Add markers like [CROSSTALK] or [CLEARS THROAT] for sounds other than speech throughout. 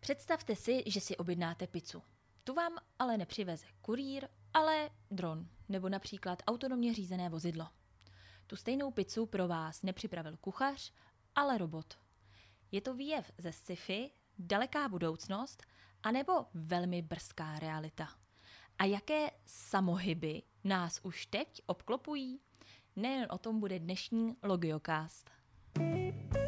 Představte si, že si objednáte pizzu. Tu vám ale nepřiveze kurýr, ale dron, nebo například autonomně řízené vozidlo. Tu stejnou pizzu pro vás nepřipravil kuchař, ale robot. Je to výjev ze sci-fi, daleká budoucnost, anebo velmi brzká realita? A jaké samohyby nás už teď obklopují? Nejen o tom bude dnešní Logiocast. Tak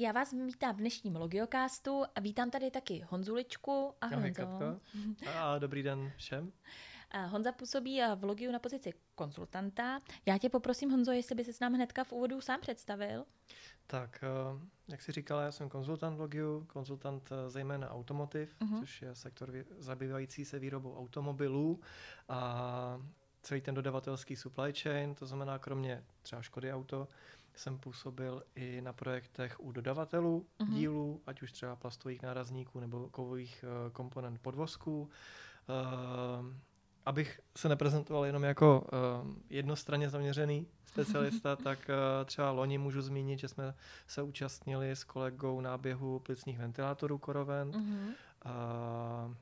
já vás vítám v dnešním Logiocastu a vítám tady taky Honzuličku. Ahoj, Honzo. [LAUGHS] A dobrý den všem. Honza působí v Logiu na pozici konzultanta. Já tě poprosím, Honzo, jestli by se s nám hnedka v úvodu sám představil. Tak, eh, jak jsi říkala, já jsem konzultant v Logiu, konzultant eh, zejména automotiv, uh-huh. což je sektor zabývající se výrobou automobilů a celý ten dodavatelský supply chain, to znamená kromě třeba Škody Auto, jsem působil i na projektech u dodavatelů uh-huh. dílů, ať už třeba plastových nárazníků nebo kovových uh, komponent podvozků. Uh, abych se neprezentoval jenom jako uh, jednostranně zaměřený [LAUGHS] specialista, tak uh, třeba loni můžu zmínit, že jsme se účastnili s kolegou náběhu plicních ventilátorů koroven. Uh-huh. Uh,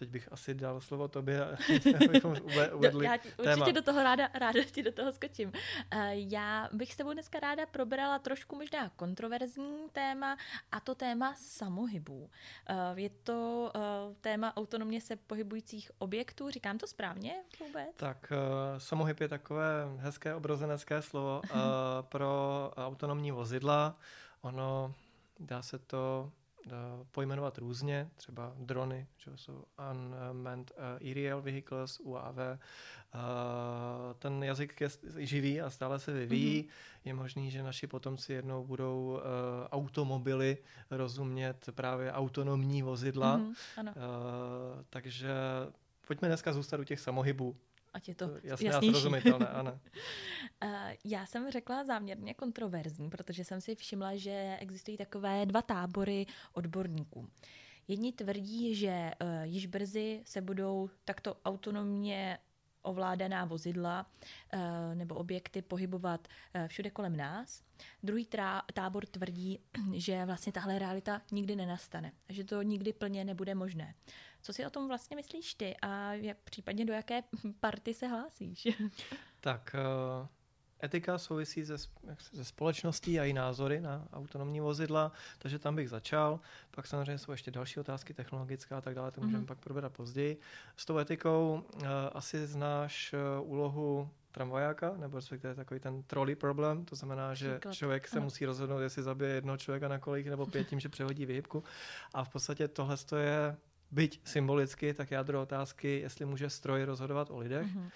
teď bych asi dal slovo tobě, [LAUGHS] [LAUGHS] abychom uvedli Já ti, téma. určitě do toho ráda, ráda ti do toho skočím. Eh, já bych s tebou dneska ráda probrala trošku možná kontroverzní téma a to téma samohybů. Eh, je to eh, téma autonomně se pohybujících objektů, říkám to správně vůbec? Tak samohyb je takové hezké obrozenecké slovo pro autonomní vozidla. Ono dá se to pojmenovat různě, třeba drony, že jsou Unmanned uh, Aerial Vehicles, UAV. Uh, ten jazyk je živý a stále se vyvíjí. Mm-hmm. Je možný, že naši potomci jednou budou automobily rozumět právě autonomní vozidla. Mm-hmm, ano. Takže pojďme dneska zůstat u těch samohybů. Ať je to Jasně jasnější. srozumitelné, [LAUGHS] ano. Já jsem řekla záměrně kontroverzní, protože jsem si všimla, že existují takové dva tábory odborníků. Jedni tvrdí, že uh, již brzy se budou takto autonomně ovládaná vozidla uh, nebo objekty pohybovat uh, všude kolem nás. Druhý tábor tvrdí, [CLEARS THROAT] že vlastně tahle realita nikdy nenastane, že to nikdy plně nebude možné. Co si o tom vlastně myslíš ty a jak, případně do jaké [LAUGHS] party se hlásíš? [LAUGHS] Tak uh, etika souvisí se, se společností a její názory na autonomní vozidla, takže tam bych začal. Pak samozřejmě jsou ještě další otázky technologická a tak dále, to můžeme mm-hmm. pak probrat později. S tou etikou uh, asi znáš uh, úlohu tramvajáka, nebo respektive takový ten trolley problém, to znamená, že Příklad. člověk se ano. musí rozhodnout, jestli zabije jednoho člověka na kolích nebo pět tím, že přehodí vyhybku. A v podstatě tohle je byť symbolicky, tak jádro otázky, jestli může stroj rozhodovat o lidech, mm-hmm.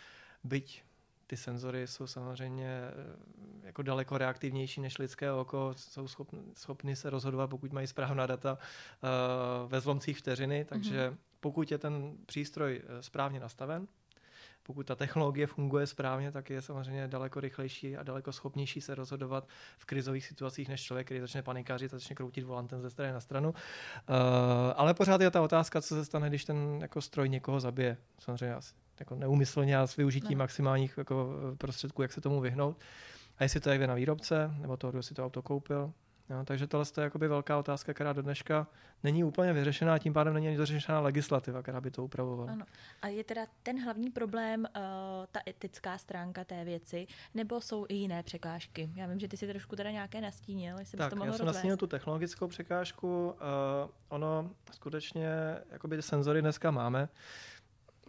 byť ty senzory jsou samozřejmě eh, jako daleko reaktivnější než lidské oko, jsou schopni, schopni se rozhodovat, pokud mají správná data uh, ve zlomcích vteřiny, takže mm-hmm. pokud je ten přístroj eh, správně nastaven, pokud ta technologie funguje správně, tak je samozřejmě daleko rychlejší a daleko schopnější se rozhodovat v krizových situacích než člověk, který začne panikařit a začne kroutit volantem ze strany na stranu. Uh, ale pořád je ta otázka, co se stane, když ten jako stroj někoho zabije. Samozřejmě asi jako neumyslně a s využitím ne. maximálních jako prostředků, jak se tomu vyhnout. A jestli to je na výrobce, nebo toho, kdo si to auto koupil, Jo, takže tohle je jakoby velká otázka, která do dneška není úplně vyřešená, a tím pádem není ani dořešená legislativa, která by to upravovala. Ano. A je teda ten hlavní problém uh, ta etická stránka té věci, nebo jsou i jiné překážky? Já vím, že ty si trošku teda nějaké nastínil, jestli tak, to mohl já jsem nastínil tu technologickou překážku. Uh, ono skutečně, jakoby senzory dneska máme,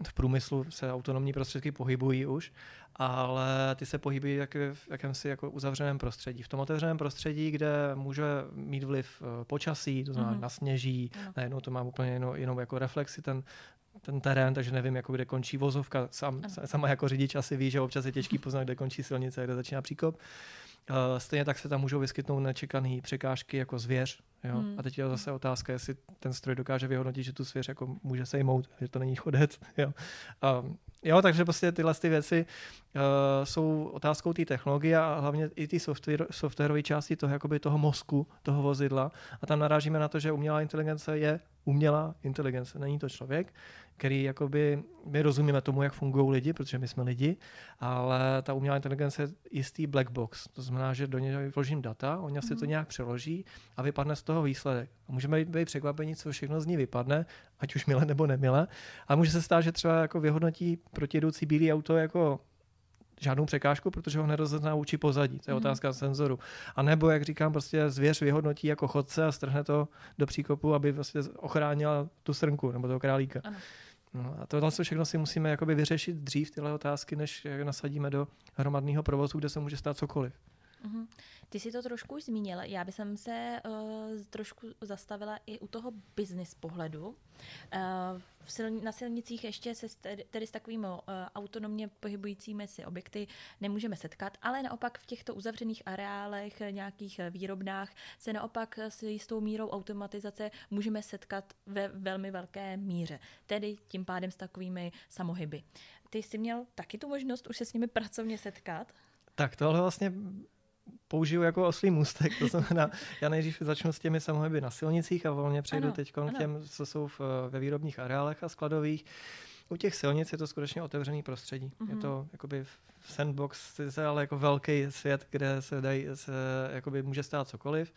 v průmyslu se autonomní prostředky pohybují už, ale ty se pohybují jak v jakémsi jako uzavřeném prostředí. V tom otevřeném prostředí, kde může mít vliv eh, počasí, to znamená mm-hmm. nasněží, no. najednou to má úplně jenom, jenom jako reflexy ten, ten terén, takže nevím, jako kde končí vozovka. Sam, sama jako řidič asi ví, že občas je těžký poznat, kde končí silnice, kde začíná příkop. stejně tak se tam můžou vyskytnout nečekané překážky jako zvěř. Jo? Hmm. A teď je zase otázka, jestli ten stroj dokáže vyhodnotit, že tu zvěř jako může sejmout, že to není chodec. [LAUGHS] Jo? A, jo, takže prostě tyhle ty věci uh, jsou otázkou té technologie a hlavně i ty software, softwarové části toho, jakoby toho mozku, toho vozidla. A tam narážíme na to, že umělá inteligence je umělá inteligence, není to člověk, který jakoby, my rozumíme tomu, jak fungují lidi, protože my jsme lidi, ale ta umělá inteligence je jistý black box. To znamená, že do něj vložím data, on si to mhm. nějak přeloží a vypadne z toho výsledek. A můžeme být překvapení, co všechno z ní vypadne, ať už milé nebo nemilé. A může se stát, že třeba jako vyhodnotí protijedoucí bílý auto jako žádnou překážku, protože ho nerozezná vůči pozadí. To je mm. otázka senzoru. A nebo, jak říkám, prostě zvěř vyhodnotí jako chodce a strhne to do příkopu, aby vlastně ochránila tu srnku nebo toho králíka. Ano. No a tohle všechno si musíme jakoby vyřešit dřív, tyhle otázky, než nasadíme do hromadného provozu, kde se může stát cokoliv. Mm-hmm. Ty si to trošku už zmínil. Já bych se uh, trošku zastavila i u toho business pohledu. Uh, silni, na silnicích ještě se tedy, tedy s takovými uh, autonomně pohybujícími si objekty nemůžeme setkat, ale naopak v těchto uzavřených areálech, nějakých výrobnách se naopak s jistou mírou automatizace můžeme setkat ve velmi velké míře. Tedy tím pádem s takovými samohyby. Ty jsi měl taky tu možnost už se s nimi pracovně setkat? Tak tohle vlastně použiju jako oslý můstek, to znamená, [LAUGHS] já nejdřív začnu s těmi samohyby na silnicích a volně přejdu teď k těm, co jsou v, ve výrobních areálech a skladových. U těch silnic je to skutečně otevřený prostředí. Mm-hmm. Je mhm. to jakoby sandbox, ale jako velký svět, kde se, dají, se jakoby může stát cokoliv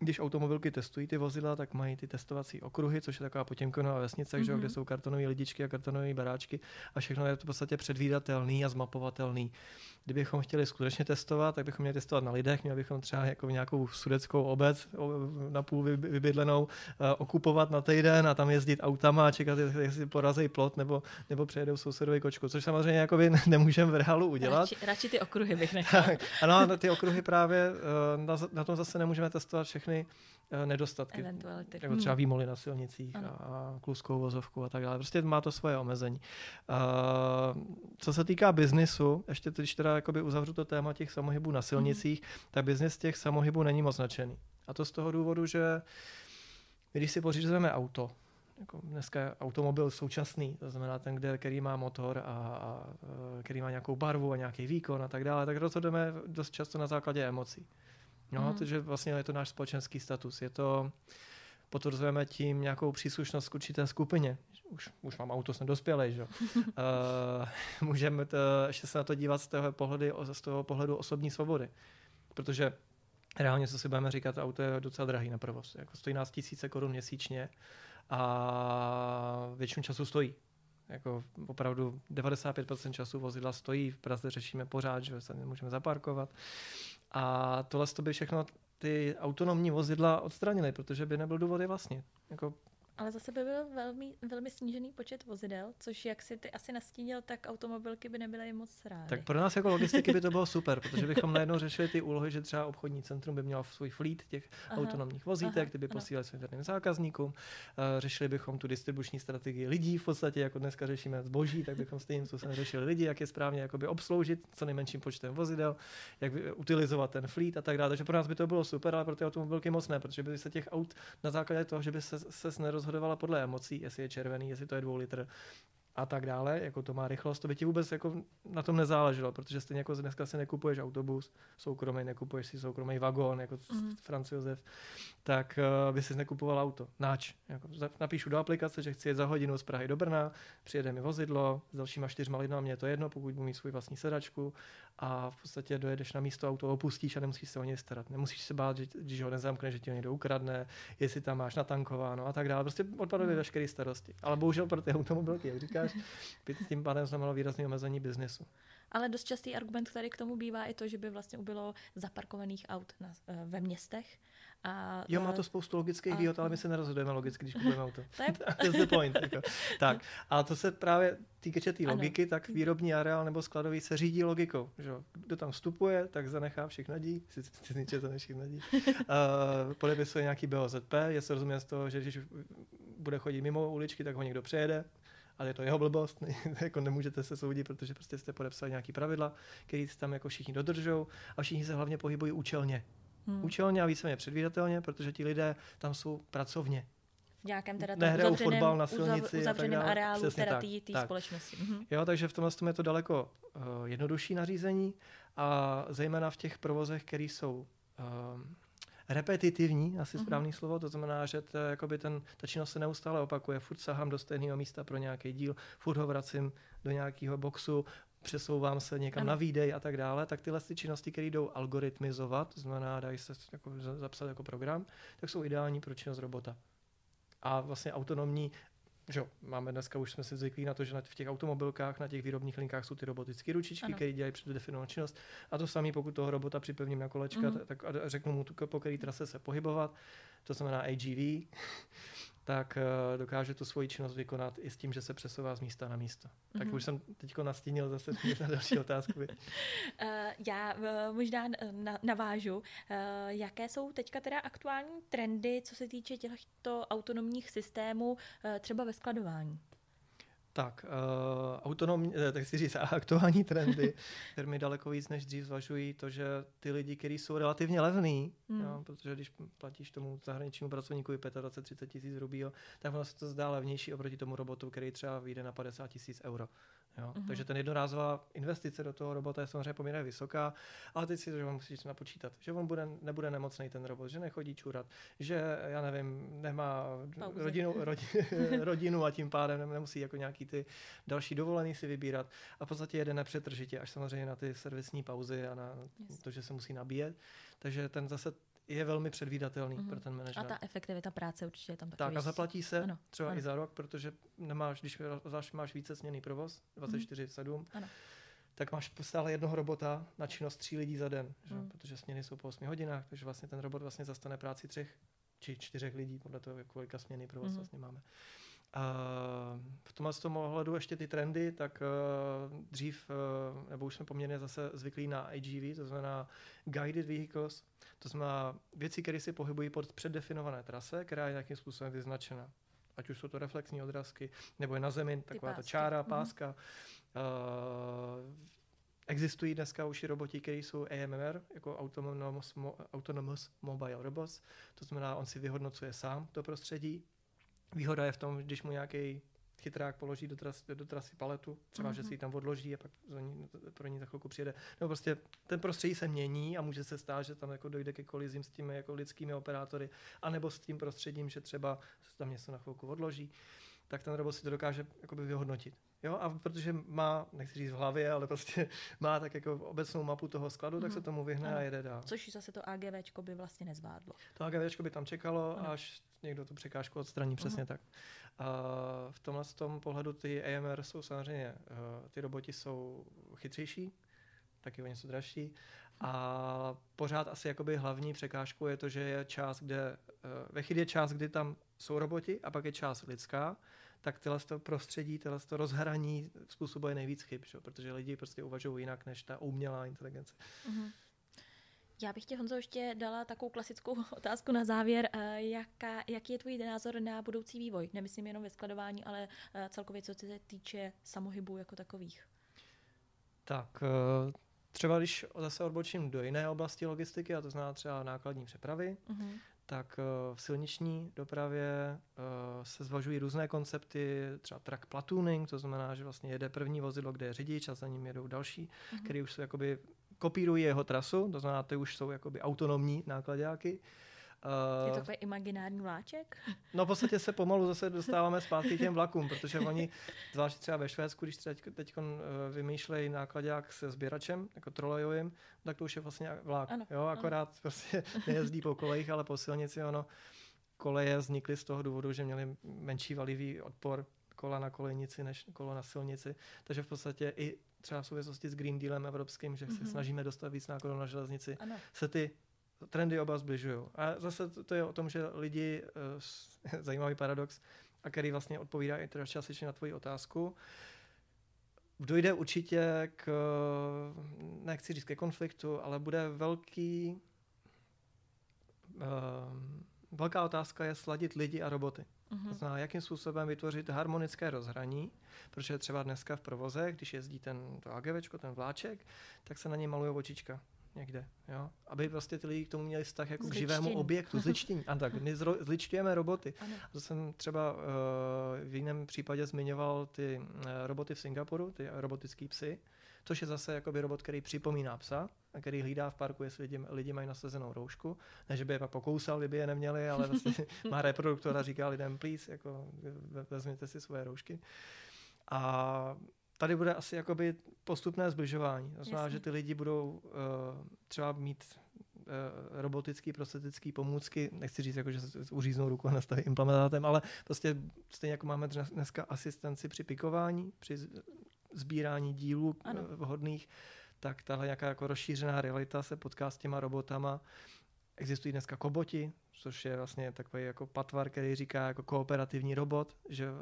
když automobilky testují ty vozidla, tak mají ty testovací okruhy, což je taková potěmkonová vesnice, mm-hmm. že, kde mhm. jsou kartonové lidičky a kartonové baráčky a všechno je to v podstatě předvídatelný a zmapovatelný. Kdybychom chtěli skutečně testovat, tak bychom měli testovat na lidech, měli bychom třeba jako nějakou sudeckou obec na půl vybydlenou eh, okupovat na týden a tam jezdit autama a čekat, jestli porazí plot nebo, nebo přejedou sousedovi kočku, což samozřejmě jako [LAUGHS] nemůžeme v reálu udělat. Radši, radši ty okruhy bych [LAUGHS] nechal. Tak, ano, ty okruhy právě, eh, na, na tom zase nemůžeme testovat všechny eh, nedostatky. Eventuality. Jako třeba hmm. výmoly na silnicích ano. a kluskou vozovku a tak dále. Prostě má to svoje omezení. Uh, co se týká biznisu, ještě když teda jakoby uzavřu to téma těch samohybů na silnicích, mm. tak biznis těch samohybů není moc značený. A to z toho důvodu, že když si pořizujeme auto, jako dneska je automobil současný, to znamená ten, kde, který má motor a, a který má nějakou barvu a nějaký výkon a tak dále, tak rozhodujeme dost často na základě emocí. No, mm. takže vlastně je to náš společenský status. Je to, potvrzujeme tím nějakou příslušnost k určité skupině. Už, už mám auto, jsem dospělý, že? uh, [LAUGHS] můžeme to, ještě se na to dívat z toho, pohledu, z toho pohledu osobní svobody. Protože reálně, co si budeme říkat, auto je docela drahý na provoz. Jako stojí nás tisíce korun měsíčně a většinu času stojí. Jako opravdu 95% času vozidla stojí, v Praze řešíme pořád, že se nemůžeme zaparkovat. A tohle to by všechno ty autonomní vozidla odstranily, protože by nebyl důvod je vlastně. Jako ale zase by byl velmi, velmi snížený počet vozidel, což jak si ty asi nastínil, tak automobilky by nebyly moc rády. Tak pro nás jako logistiky by to bylo super, protože bychom najednou řešili ty úlohy, že třeba obchodní centrum by mělo svůj fleet těch aha, autonomních vozítek, ty by posílali svým firmním zákazníkům, řešili bychom tu distribuční strategii lidí v podstatě, jako dneska řešíme zboží, tak bychom stejným způsobem řešili lidi, jak je správně jakoby obsloužit co nejmenším počtem vozidel, jak utilizovat ten fleet a tak dále. Takže pro nás by to bylo super, ale pro ty automobilky moc ne, protože by se těch aut na základě toho, že by se, se nerozhodovala podle emocí, jestli je červený, jestli to je dvou litr, a tak dále, jako to má rychlost, to by ti vůbec jako na tom nezáleželo, protože stejně jako dneska si nekupuješ autobus soukromý, nekupuješ si soukromý vagón, jako mm. Franz Josef, tak uh, by si nekupoval auto. Náč? Jako, napíšu do aplikace, že chci jet za hodinu z Prahy do Brna, přijede mi vozidlo, s dalšíma čtyřma lidma mě je to jedno, pokud budu mít svůj vlastní sedačku a v podstatě dojedeš na místo, auto opustíš a nemusíš se o něj starat. Nemusíš se bát, že když ho nezamkne, že ti ho někdo ukradne, jestli tam máš natankováno a tak dále. Prostě odpadaly mm. veškeré starosti. Ale bohužel pro ty automobilky, jak říkáš, tím pádem znamenalo výrazné omezení biznesu. Ale dost častý argument, který k tomu bývá, i to, že by vlastně ubylo zaparkovaných aut na, eh, ve městech. A, jo, má to spoustu logických a, výhod, ale my se nerozhodujeme logicky, když kupujeme auto. [LAUGHS] to je [LAUGHS] That's the point. Jako. Tak, ale to se právě týče té logiky, tak výrobní areál nebo skladový se řídí logikou. Že? Kdo tam vstupuje, tak zanechá všechno dí, si, si zniče to všechno dí. Uh, [LAUGHS] podepisuje nějaký BOZP, je se rozumí z toho, že když bude chodit mimo uličky, tak ho někdo přejede, ale je to jeho blbost, ne, [LAUGHS] jako nemůžete se soudit, protože prostě jste podepsali nějaký pravidla, které tam jako všichni dodržou a všichni se hlavně pohybují účelně. Hmm. Účelně a víceméně předvídatelně, protože ti lidé tam jsou pracovně. V nějakém teda Nehrajou fotbal na silnici uzavřeném areálu Přesně teda té společnosti. Mhm. Jo, takže v tomhle tom je to daleko uh, jednodušší nařízení a zejména v těch provozech, které jsou uh, repetitivní, asi mm-hmm. správný slovo, to znamená, že to, jakoby ten, ta činnost se neustále opakuje, furt sahám do stejného místa pro nějaký díl, furt ho vracím do nějakého boxu, přesouvám se někam ano. na výdej a tak dále, tak tyhle ty činnosti, které jdou algoritmizovat, to znamená, dají se jako zapsat jako program, tak jsou ideální pro činnost robota. A vlastně autonomní že máme dneska, už jsme si zvyklí na to, že v těch automobilkách, na těch výrobních linkách jsou ty robotické ručičky, které dělají předdefinovanou činnost. A to samé, pokud toho robota připevním na kolečka, mm-hmm. tak a řeknu mu, po které trase se pohybovat, to znamená AGV, tak uh, dokáže tu svoji činnost vykonat i s tím, že se přesouvá z místa na místo. Mm-hmm. Tak mhm. už jsem teď nastínil zase na [LAUGHS] další otázku. uh, já uh, možná na, navážu. Jaké jsou teďka teda aktuální trendy, co se týče těchto autonomních systémů, třeba ve skladování? Tak, uh, autonomní, eh, tak si říct, [LAUGHS] aktuální trendy, firmy daleko víc než dřív zvažují to, že ty lidi, kteří jsou relativně levný, mm. jo, protože když platíš tomu zahraničnímu pracovníku 25-30 tisíc rubího, tak ono se to zdá levnější oproti tomu robotu, který třeba vyjde na 50 tisíc euro. Jo? Mm-hmm. Takže ten jednorázová investice do toho robota je samozřejmě poměrně vysoká, ale teď si to, že on musíš napočítat, že on bude, nebude nemocný ten robot, že nechodí čurat, že já nevím, nemá rodinu, [LAUGHS] rodinu, rodinu a tím pádem nemusí jako nějaký ty další dovolený si vybírat a v podstatě jede nepřetržitě, až samozřejmě na ty servisní pauzy a na yes. to, že se musí nabíjet. Takže ten zase je velmi předvídatelný mm-hmm. pro ten manažer. A ta efektivita práce určitě je tam taky Tak a zaplatí se ano, třeba ano. i za rok, protože nemáš, když máš více směný provoz, 24-7, mm-hmm. tak máš stále jednoho robota na činnost tří lidí za den, že? Mm. protože směny jsou po 8 hodinách, takže vlastně ten robot vlastně zastane práci třech či čtyřech lidí, podle toho, kolika směny provoz mm-hmm. vlastně máme. A v tomhle z toho ohledu ještě ty trendy, tak uh, dřív, uh, nebo už jsme poměrně zase zvyklí na AGV, to znamená Guided Vehicles, to znamená věci, které si pohybují pod předdefinované trase, která je nějakým způsobem vyznačena. Ať už jsou to reflexní odrazky, nebo je na zemi taková ta čára, mhm. páska. Mm-hmm. Uh, Existují dneska už i roboti, které jsou AMR, jako Autonomous, Autonomous Mobile Robots. To znamená, on si vyhodnocuje sám to prostředí, Výhoda je v tom, když mu nějaký chytrák položí do, tras, do trasy paletu, třeba, mm-hmm. že si ji tam odloží a pak za ní, pro ní za chvilku přijede. Nebo prostě ten prostředí se mění a může se stát, že tam jako dojde ke kolizím s těmi jako lidskými operátory, anebo s tím prostředím, že třeba se tam něco na chvilku odloží, tak ten robot si to dokáže jakoby vyhodnotit. Jo, a protože má, nechci říct v hlavě, ale prostě [LAUGHS] má tak jako obecnou mapu toho skladu, mm. tak se mhm. tomu vyhne ano. a jede dál. Což zase to AGVčko by vlastně nezvládlo. To AGVčko by tam čekalo, ano. až někdo tu překážku odstraní, přesně uh-huh. tak. A v tomhle z tom pohledu ty AMR jsou samozřejmě, uh, ty roboti jsou chytřejší, taky o něco dražší. A pořád asi jakoby hlavní překážkou je to, že je část, kde, uh, ve chvíli je část, kdy tam jsou roboti a pak je část lidská, tak tyhle to prostředí, tyhle to rozhraní způsobuje nejvíc chyb, čo? protože lidi prostě uvažují jinak než ta umělá inteligence. Uh-huh. Já bych tě, Honzo, ještě dala takovou klasickou [LAUGHS] otázku na závěr. Eh, jaká, jaký je tvůj názor na budoucí vývoj? Nemyslím jenom ve skladování, ale eh, celkově, co se týče samohybů jako takových. Tak, eh, třeba když zase odbočím do jiné oblasti logistiky, a to znamená třeba nákladní přepravy, uh-huh. Tak v silniční dopravě se zvažují různé koncepty, třeba track platooning, to znamená, že vlastně jede první vozidlo, kde je řidič a za ním jedou další, uh-huh. které už jsou jakoby kopírují jeho trasu, to znamená, ty už jsou jakoby autonomní nákladáky. Je to takový imaginární vláček? [LAUGHS] No v podstatě se pomalu zase dostáváme zpátky těm vlakům, protože oni, zvlášť třeba ve Švédsku, když teď, teď eh, vymýšlejí nákladák se sběračem, jako trolejovým, tak to už je vlastně vlak. Ano, jo, akorát ano. [LAUGHS] prostě nejezdí po kolejích, ale po silnici. Ono, koleje vznikly z toho důvodu, že měli menší valivý odpor kola na kolejnici než kolo na silnici. Takže v podstatě i třeba v souvislosti s Green Dealem evropským, že mm-hmm. se mhm. snažíme dostat víc nákladů na železnici, ano. se ty trendy oba zbližují. A zase to je o tom, že lidi, uh, [LAUGHS] zajímavý paradox, a který vlastně odpovídá i teda částečně na tvoji otázku, dojde určitě k, nechci říct ke konfliktu, ale bude velký, uh, velká otázka je sladit lidi a roboty. To znamená, jakým způsobem vytvořit harmonické rozhraní, protože třeba dneska v provoze, když jezdí ten to AGVčko, ten vláček, tak se na něj malují očička někde, jo? aby prostě ty lidi k tomu měli vztah jako k živému objektu, [LAUGHS] zličtění. A tak, my zro, zličťujeme roboty. Ano. To jsem třeba uh, v jiném případě zmiňoval ty uh, roboty v Singapuru, ty robotický psy, což je zase jakoby robot, který připomíná psa, a který hlídá v parku, jestli lidi, lidi mají nasazenou roušku. Ne, že by je pak pokousal, kdyby je neměli, ale vlastně [LAUGHS] [LAUGHS] má reproduktor a říká lidem, please, jako vezměte si svoje roušky. A tady bude asi jakoby postupné zbližování. To znamená, že ty lidi budou uh, třeba mít uh, robotický, prostetický pomůcky, nechci říct, jako, že se uříznou ruku a nastaví implementátem, ale prostě stejně jako máme dneska asistenci při pikování, při sbírání dílů ano. vhodných, tak tahle nějaká jako rozšířená realita se potká s těma robotama. Existují dneska koboti, což je vlastně takový jako patvar, který říká jako kooperativní robot, že uh,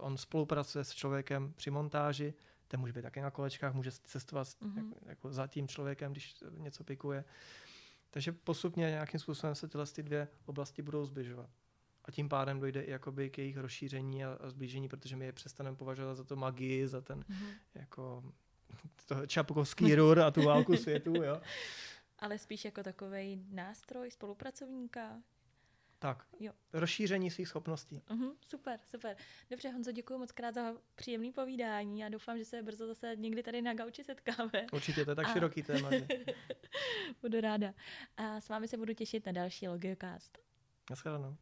on spolupracuje s člověkem při montáži, ten může být taky na kolečkách, může cestovat mm-hmm. jako, jako za tím člověkem, když něco pikuje. Takže postupně nějakým způsobem se tyhle ty dvě oblasti budou zbližovat. A tím pádem dojde i jakoby k jejich rozšíření a, a zblížení, protože my je přestaneme považovat za to magii, za ten mm-hmm. jako [LAUGHS] to čapkovský rur a tu válku světu, jo. [LAUGHS] Ale spíš jako takový nástroj spolupracovníka, tak, jo. rozšíření svých schopností. Uh-huh, super, super. Dobře, Honzo, děkuji moc krát za příjemný povídání a doufám, že se brzo zase někdy tady na gauči setkáme. Určitě, to je tak a... široký téma. Že... [LAUGHS] budu ráda. A s vámi se budu těšit na další Logiocast. Naschledanou.